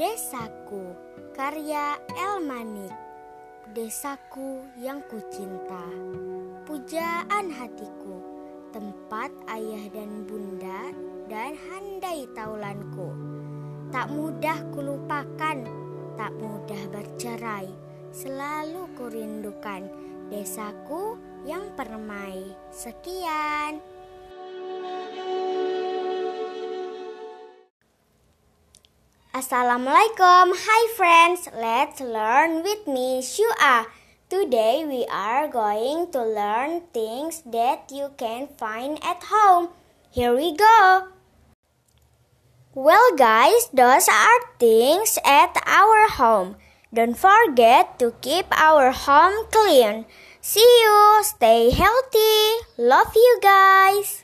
Desaku, karya Elmanik. Desaku yang kucinta, pujaan hatiku, tempat ayah dan bunda dan handai taulanku. Tak mudah kulupakan, tak mudah bercerai, selalu kurindukan desaku yang permai. Sekian. Assalamualaikum, hi friends. Let's learn with me, Shua. Today we are going to learn things that you can find at home. Here we go. Well, guys, those are things at our home. Don't forget to keep our home clean. See you, stay healthy. Love you guys.